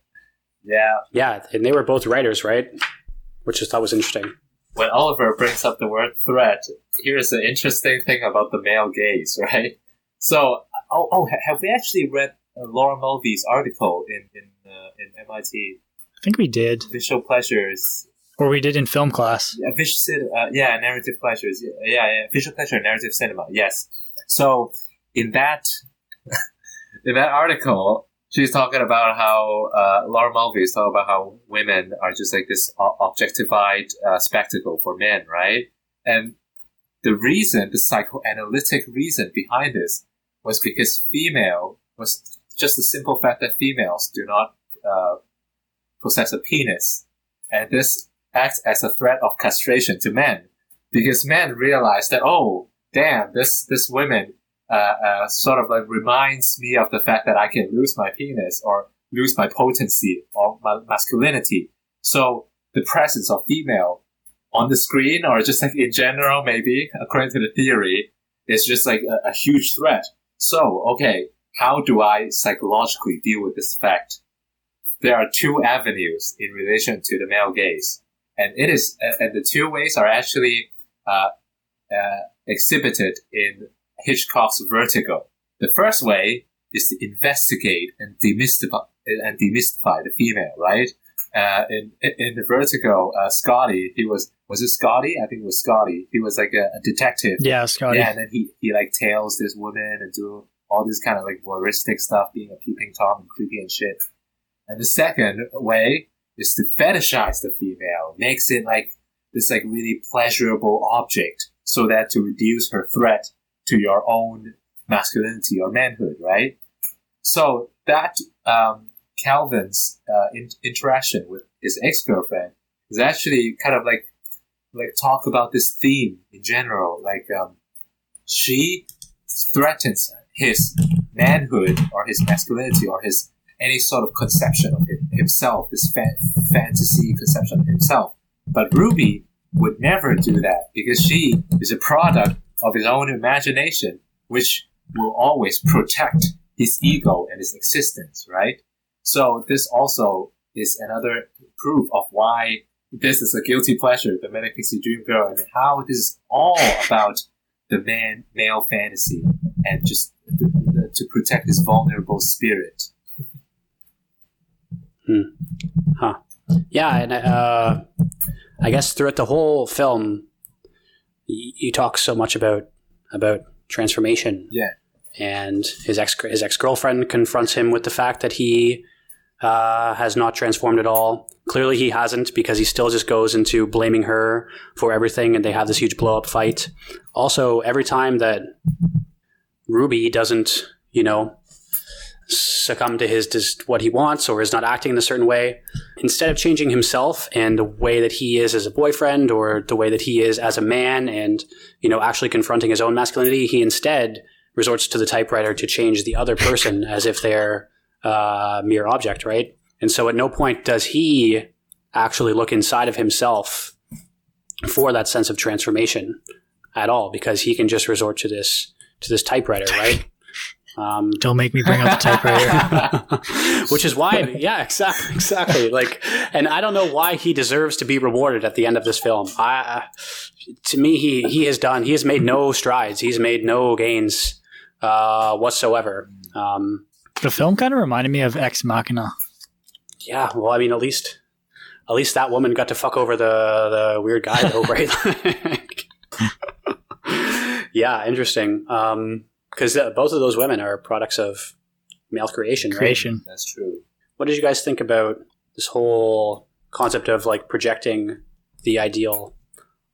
Yeah. Yeah, and they were both writers, right? Which I thought was interesting. When Oliver brings up the word threat, here's the interesting thing about the male gaze, right? So, oh, oh have we actually read uh, Laura Mulvey's article in in, uh, in MIT I think we did, Visual Pleasures or we did in film class. Yeah, visual, uh, yeah, narrative pleasures. Yeah, yeah, yeah, visual pleasure, narrative cinema. Yes. So in that in that article, she's talking about how uh, Laura Mulvey is talking about how women are just like this objectified uh, spectacle for men, right? And the reason, the psychoanalytic reason behind this, was because female was just the simple fact that females do not uh, possess a penis, and this acts as a threat of castration to men because men realize that oh damn this this woman uh, uh, sort of like reminds me of the fact that I can lose my penis or lose my potency or my masculinity. So the presence of female on the screen or just like in general, maybe according to the theory, is just like a, a huge threat. So okay, how do I psychologically deal with this fact? There are two avenues in relation to the male gaze and it is and the two ways are actually uh, uh, exhibited in Hitchcock's Vertigo. The first way is to investigate and demystify and demystify the female, right? Uh, in in the Vertigo, uh, Scottie, he was was it Scottie? I think it was Scottie. He was like a, a detective. Yeah, Scottie. Yeah, and then he, he like tails this woman and do all this kind of like voyeuristic stuff, being a peeping tom and creepy and shit. And the second way is to fetishize the female, makes it like this like really pleasurable object, so that to reduce her threat to your own masculinity or manhood, right? So that um, Calvin's uh, in- interaction with his ex girlfriend is actually kind of like like talk about this theme in general. Like um, she threatens his manhood or his masculinity or his any sort of conception of him, himself, this fa- fantasy conception of himself. But Ruby would never do that because she is a product of his own imagination, which will always protect his ego and his existence, right? So this also is another proof of why this is a guilty pleasure, the Manic Pixie Dream Girl, and how this is all about the man male fantasy and just to protect his vulnerable spirit. Huh. Yeah, and uh, I guess throughout the whole film, y- you talk so much about about transformation. Yeah. And his ex his ex girlfriend confronts him with the fact that he uh, has not transformed at all. Clearly, he hasn't because he still just goes into blaming her for everything, and they have this huge blow up fight. Also, every time that Ruby doesn't, you know, succumb to his what he wants or is not acting in a certain way, instead of changing himself and the way that he is as a boyfriend or the way that he is as a man, and you know, actually confronting his own masculinity, he instead resorts to the typewriter to change the other person as if they're uh, mere object, right? And so at no point does he actually look inside of himself for that sense of transformation at all, because he can just resort to this to this typewriter, right? Um, Don't make me bring up the typewriter. which is why, yeah, exactly, exactly. Like, and I don't know why he deserves to be rewarded at the end of this film. I, to me, he he has done. He has made no strides. He's made no gains uh, whatsoever. Um, the film kind of reminded me of Ex Machina. yeah, well, I mean, at least at least that woman got to fuck over the the weird guy, though, right? yeah, interesting. Because uh, both of those women are products of male creation, right? Creation. That's true. What did you guys think about this whole concept of like projecting the ideal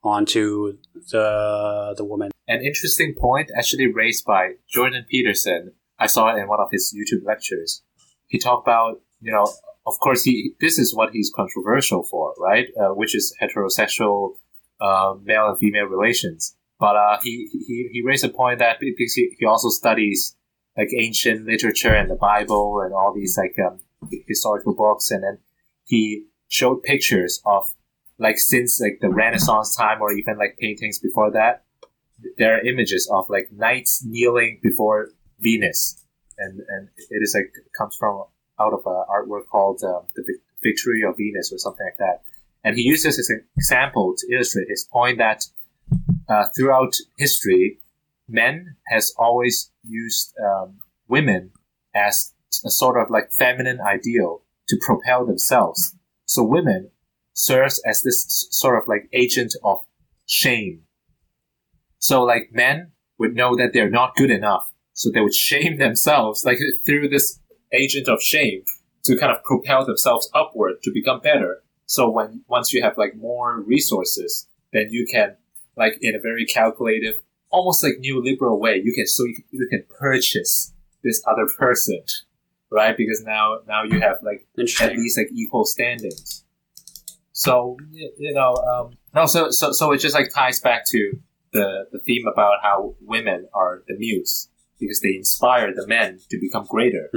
onto the the woman? An interesting point actually raised by Jordan Peterson. I saw it in one of his YouTube lectures. He talked about, you know, of course, he this is what he's controversial for, right? Uh, which is heterosexual uh, male and female relations. But uh, he, he he raised a point that because he, he also studies like ancient literature and the Bible and all these like um, historical books, and then he showed pictures of like since like the Renaissance time or even like paintings before that, there are images of like knights kneeling before Venus, and and it is like comes from out of an artwork called uh, the Vic- Victory of Venus or something like that. And he uses this as an example to illustrate his point that uh, throughout history, men has always used um, women as a sort of like feminine ideal to propel themselves. So women serves as this sort of like agent of shame. So like men would know that they're not good enough, so they would shame themselves like through this agent of shame to kind of propel themselves upward to become better. So when once you have like more resources, then you can like in a very calculative, almost like neoliberal way, you can so you can, you can purchase this other person, right? Because now now you have like at least like equal standings. So you know, um, no, so so so it just like ties back to the the theme about how women are the muse because they inspire the men to become greater.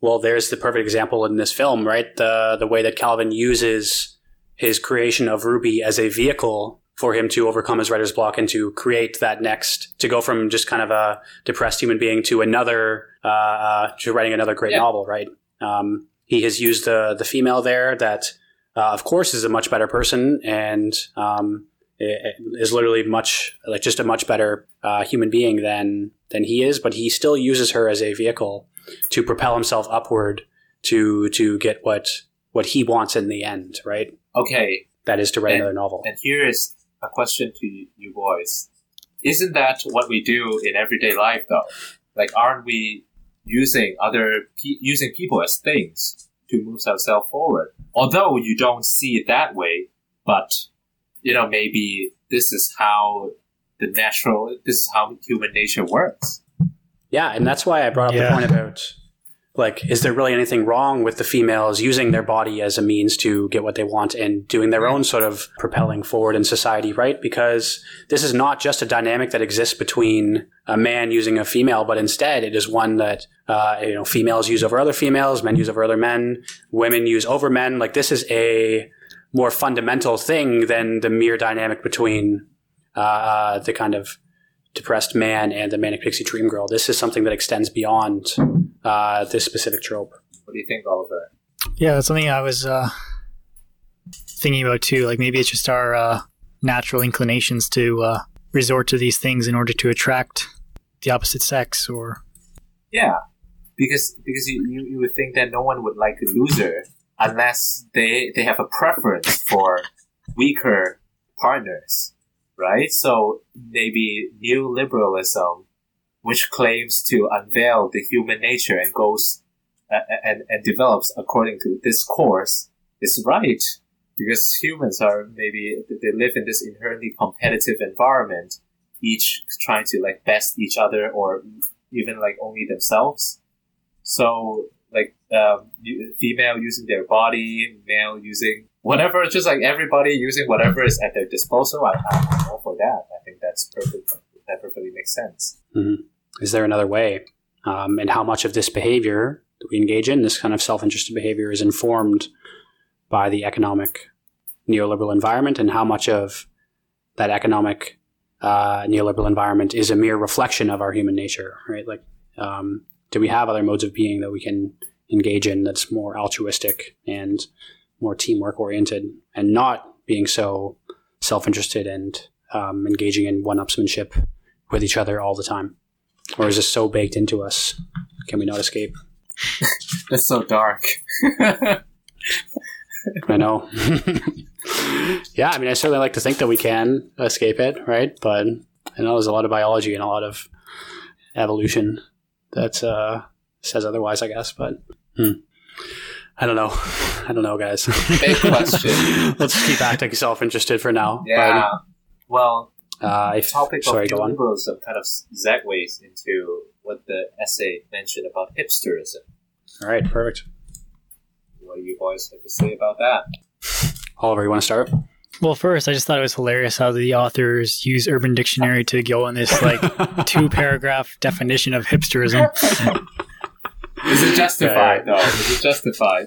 Well, there's the perfect example in this film, right? The the way that Calvin uses his creation of Ruby as a vehicle for him to overcome his writer's block and to create that next, to go from just kind of a depressed human being to another, uh, uh, to writing another great Yeah. novel, right? Um, he has used the the female there that, uh, of course, is a much better person and um, is literally much like just a much better uh, human being than than he is, but he still uses her as a vehicle to propel himself upward to to get what what he wants in the end, right? Okay, That is to write And- another novel. and here is a question to you, you boys. Isn't that what we do in everyday life, though? Like, aren't we using other pe- using people as things to move ourselves forward? Although you don't see it that way, but you know, maybe this is how the natural, this is how human nature works. Yeah, and that's why I brought up Yeah. the point about like, is there really anything wrong with the females using their body as a means to get what they want and doing their own sort of propelling forward in society, right? Because this is not just a dynamic that exists between a man using a female, but instead it is one that uh, you know females use over other females, men use over other men, women use over men. Like this is a more fundamental thing than the mere dynamic between uh, uh, the kind of depressed man and the manic pixie dream girl. This is something that extends beyond uh, this specific trope. What do you think, Oliver? Yeah, that's something I was uh, thinking about too. Like maybe it's just our uh, natural inclinations to uh, resort to these things in order to attract the opposite sex, or Yeah, because because you, you, you would think that no one would like a loser unless they they have a preference for weaker partners, right? So maybe neoliberalism, which claims to unveil the human nature and goes uh, and and develops according to this course, is right because humans are maybe they live in this inherently competitive environment, each trying to like best each other or even like only themselves. So like um, female using their body, male using whatever, just like everybody using whatever is at their disposal. I, I'm all for that. I think that's perfect. That perfectly makes sense. Is there another way? Um, and how much of this behavior that we engage in, this kind of self interested behavior, is informed by the economic neoliberal environment, and how much of that economic uh, neoliberal environment is a mere reflection of our human nature, right? Like, um, do we have other modes of being that we can engage in that's more altruistic and more teamwork oriented and not being so self interested and um, engaging in one upsmanship with each other all the time? Or is this so baked into us? Can we not escape? it's so dark. I know. yeah, I mean, I certainly like to think that we can escape it, right? But I know there's a lot of biology and a lot of evolution that uh, says otherwise, I guess. But hmm. I don't know. I don't know, guys. Big question. Let's keep acting self-interested for now. yeah. Well, But, uh, if, topic sorry, of go on. neoliberalism kind of segues into what the essay mentioned about hipsterism. All right, perfect. What do you boys have to say about that? Oliver, you want to start? well, first I just thought it was hilarious how the authors use Urban Dictionary to go on this like two paragraph definition of hipsterism. Is it justified? No, is it justified?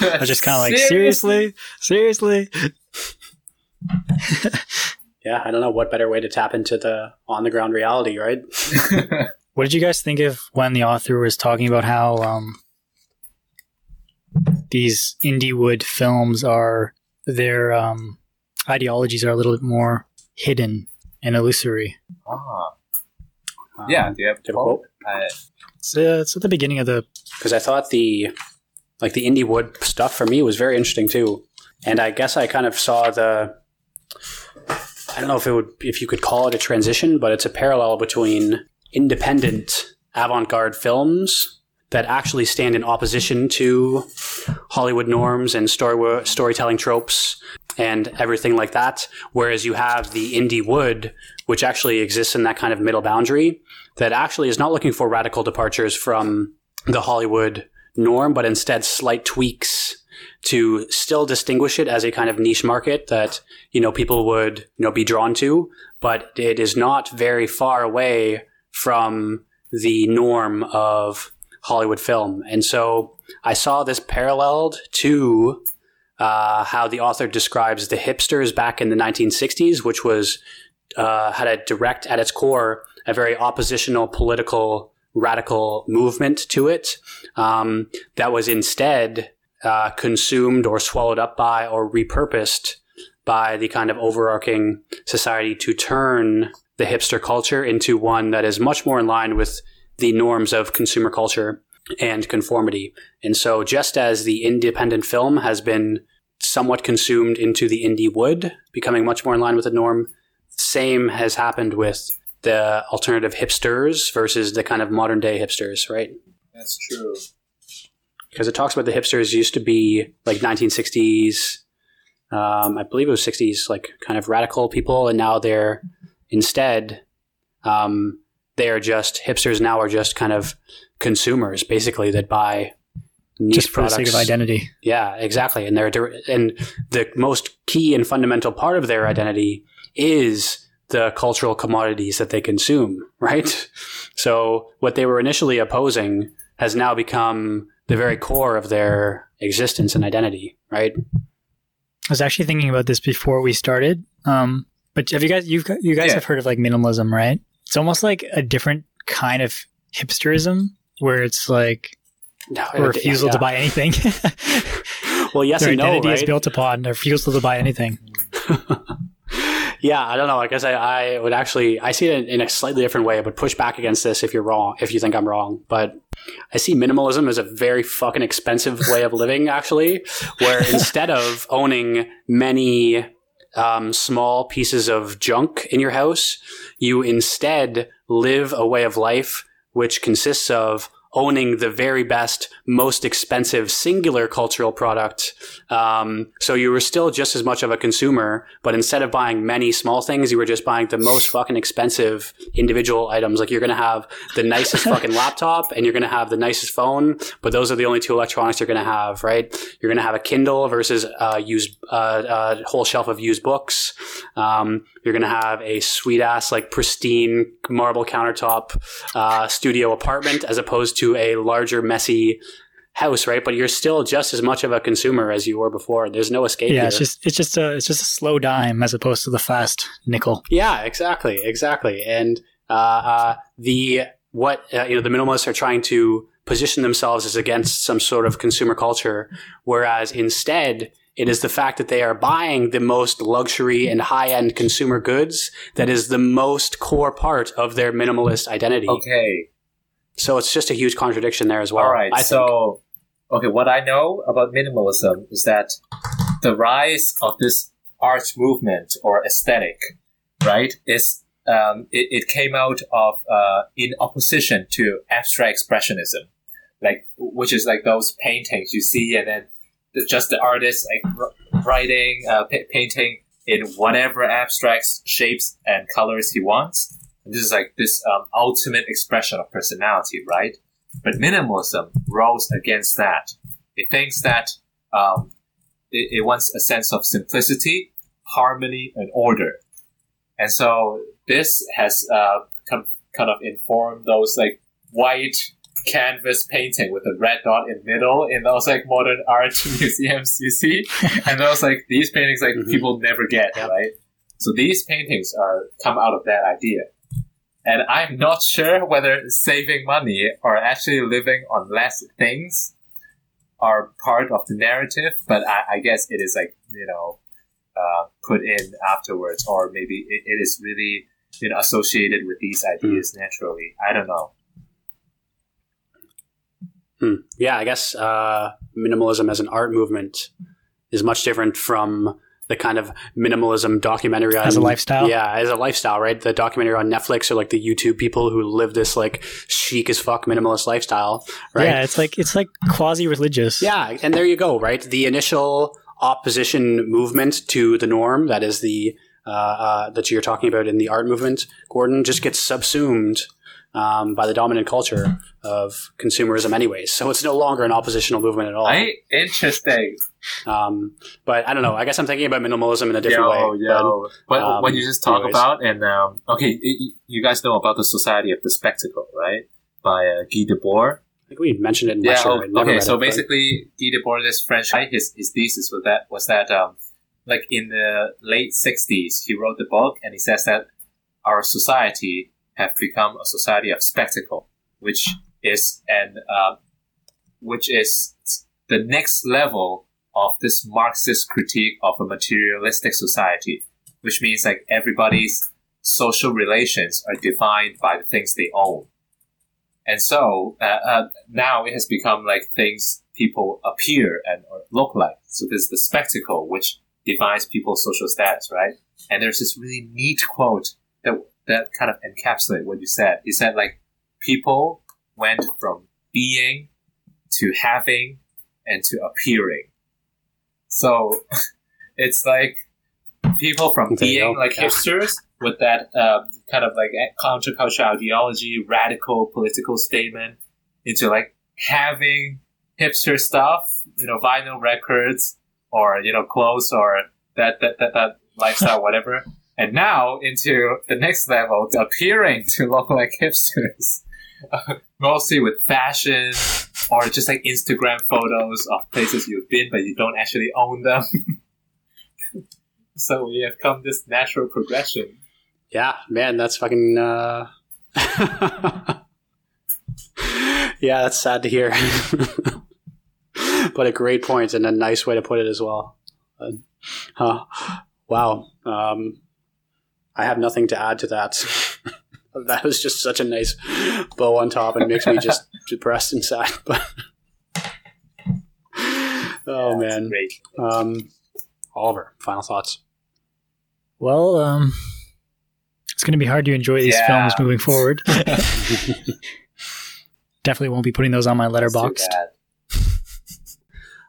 I was just kind of like, seriously, seriously. yeah, I don't know what better way to tap into the on-the-ground reality, right? What did you guys think of when the author was talking about how um, these indie wood films are their um, ideologies are a little bit more hidden and illusory? ah, Um, yeah. Do you have do a you have a quote? Uh, It's, uh, it's at the beginning of the because I thought the like the indie wood stuff for me was very interesting too, and I guess I kind of saw the I don't know if it would if you could call it a transition, but it's a parallel between independent avant-garde films that actually stand in opposition to Hollywood norms and story storytelling tropes and everything like that, whereas you have the indie wood, which actually exists in that kind of middle boundary that actually is not looking for radical departures from the Hollywood norm, but instead slight tweaks to still distinguish it as a kind of niche market that, you know, people would, you know, be drawn to, but it is not very far away from the norm of Hollywood film. And so I saw this paralleled to uh, how the author describes the hipsters back in the 1960s, which was uh, had a direct at its core a very oppositional political radical movement to it um, that was instead uh, consumed or swallowed up by or repurposed by the kind of overarching society to turn the hipster culture into one that is much more in line with the norms of consumer culture and conformity. And so, just as the independent film has been somewhat consumed into the indie wood, becoming much more in line with the norm, same has happened with the alternative hipsters versus the kind of modern day hipsters, right? That's true. Because it talks about the hipsters used to be like 1960s, um, I believe it was 60s, like kind of radical people, and now they're instead, um, they are just hipsters now are just kind of consumers basically that buy niche Just for products. the sake of identity. Yeah, exactly. And they're and the most key and fundamental part of their identity is the cultural commodities that they consume, right? So what they were initially opposing has now become the very core of their existence and identity, right? I was actually thinking about this before we started. Um, but have you guys you've you guys Yeah. have heard of like minimalism, right? It's almost like a different kind of hipsterism where it's like a refusal to Yeah. buy anything. Well, yes Their and no, identity right? is built upon a refusal to buy anything. yeah, I don't know. I guess I, I would actually I see it in a slightly different way. I would push back against this if you're wrong, if you think I'm wrong. But I see minimalism as a very fucking expensive way of living, actually, where instead of owning many um, small pieces of junk in your house, you instead live a way of life which consists of owning the very best, most expensive singular cultural product. Um, so you were still just as much of a consumer, but instead of buying many small things, you were just buying the most fucking expensive individual items. Like you're going to have the nicest fucking laptop and you're going to have the nicest phone, but those are the only two electronics you're going to have, right? You're going to have a Kindle versus uh, used uh, a whole shelf of used books. Um, you're going to have a sweet ass, like pristine marble countertop uh, studio apartment as opposed to a larger, messy house, right? But you're still just as much of a consumer as you were before. There's no escape. Yeah, here. it's just it's just a it's just a slow dime as opposed to the fast nickel. Yeah, exactly, exactly. And uh, uh, the what uh, you know, the minimalists are trying to position themselves as against some sort of consumer culture, whereas instead. It is the fact that they are buying the most luxury and high end consumer goods that is the most core part of their minimalist identity. Okay. So it's just a huge contradiction there as well. All right. I think. so, okay, what I know about minimalism is that the rise of this art movement or aesthetic, right, is um, it, it came out of uh, in opposition to abstract expressionism, like which is like those paintings you see, and then the, just the artist like writing, uh, pa- painting in whatever abstract shapes and colors he wants. And this is like this um, ultimate expression of personality, right? But minimalism rose against that. It thinks that um, it, it wants a sense of simplicity, harmony, and order. And so this has uh, kind of informed those like white canvas painting with a red dot in the middle in those like modern art museums you see. and those like these paintings like Mhm. people never get, Yeah. right? So these paintings are come out of that idea. And I'm not sure whether saving money or actually living on less things are part of the narrative, but I, I guess it is like, you know, uh, put in afterwards, or maybe it, it is really, you know, associated with these ideas naturally. I don't know. Hmm. Yeah, I guess uh, minimalism as an art movement is much different from the kind of minimalism documentary on, As a lifestyle? Yeah, as a lifestyle, right? The documentary on Netflix or like the YouTube people who live this like chic as fuck minimalist lifestyle, right? Yeah, it's like it's like quasi religious. Yeah, and there you go, right? The initial opposition movement to the norm, that is the uh, uh, that you're talking about in the art movement, Gordon, just gets subsumed um, by the dominant culture of consumerism, anyways. So it's no longer an oppositional movement at all. I interesting. Um, but I don't know. I guess I'm thinking about minimalism in a different yo, way. yo. But um, when you just talk anyways. about and um, okay, you guys know about the Society of the Spectacle, right? By uh, Guy Debord. I think we mentioned it in Yeah. lecture. oh, okay. So it, basically, Guy Debord, this French guy, his his thesis was that was that um, like in the late '60s, he wrote the book, and he says that our society have become a society of spectacle, which is an uh, which is the next level of this Marxist critique of a materialistic society, which means like everybody's social relations are defined by the things they own. And so uh, uh, now it has become like things people appear and look like. So there's the spectacle, which defines people's social status, right? And there's this really neat quote that that kind of encapsulate what you said. You said like people went from being to having and to appearing. So it's like people from being like hipsters with that uh, kind of like counterculture ideology, radical political statement, into like having hipster stuff, you know, vinyl records or you know clothes or that that that, that lifestyle, whatever. And now into the next level, appearing to look like hipsters, mostly with fashion or just like Instagram photos of places you've been but you don't actually own them. so we have come this natural progression. Yeah, man, that's fucking. Uh... yeah, that's sad to hear. but a great point and a nice way to put it as well. Uh, huh. Wow. Um, I have nothing to add to that. that was just such a nice bow on top and makes me just depressed and sad. But oh That's man, great. um, Oliver, final thoughts. Well, um, it's going to be hard to enjoy these Yeah. films moving forward. Definitely won't be putting those on my Letterboxd.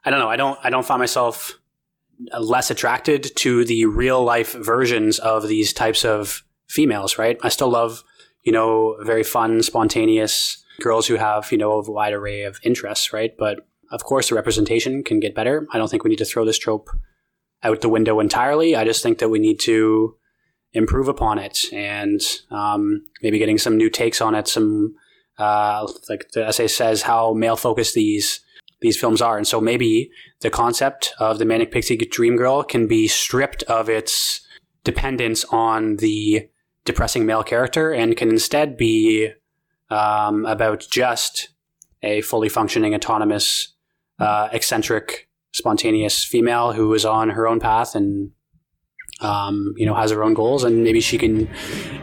I don't know. I don't. I don't find myself less attracted to the real life versions of these types of females. Right. I still love, you know, very fun, spontaneous girls who have you know a wide array of interests. Right. But of course, the representation can get better. I don't think we need to throw this trope out the window entirely. I just think that we need to improve upon it and um, maybe getting some new takes on it. Some uh, like the essay says, how male focused these these films are. And so maybe the concept of the Manic Pixie Dream Girl can be stripped of its dependence on the depressing male character and can instead be um, about just a fully functioning, autonomous, uh, eccentric, spontaneous female who is on her own path and um, you know has her own goals and maybe she can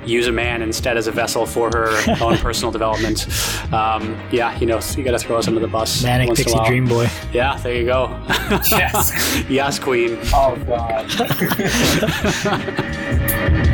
use a man instead as a vessel for her own personal development um, yeah you know you gotta throw us under the bus Manic once in a Pixie. Dream Boy. yeah there you go Yes. yes queen Oh god.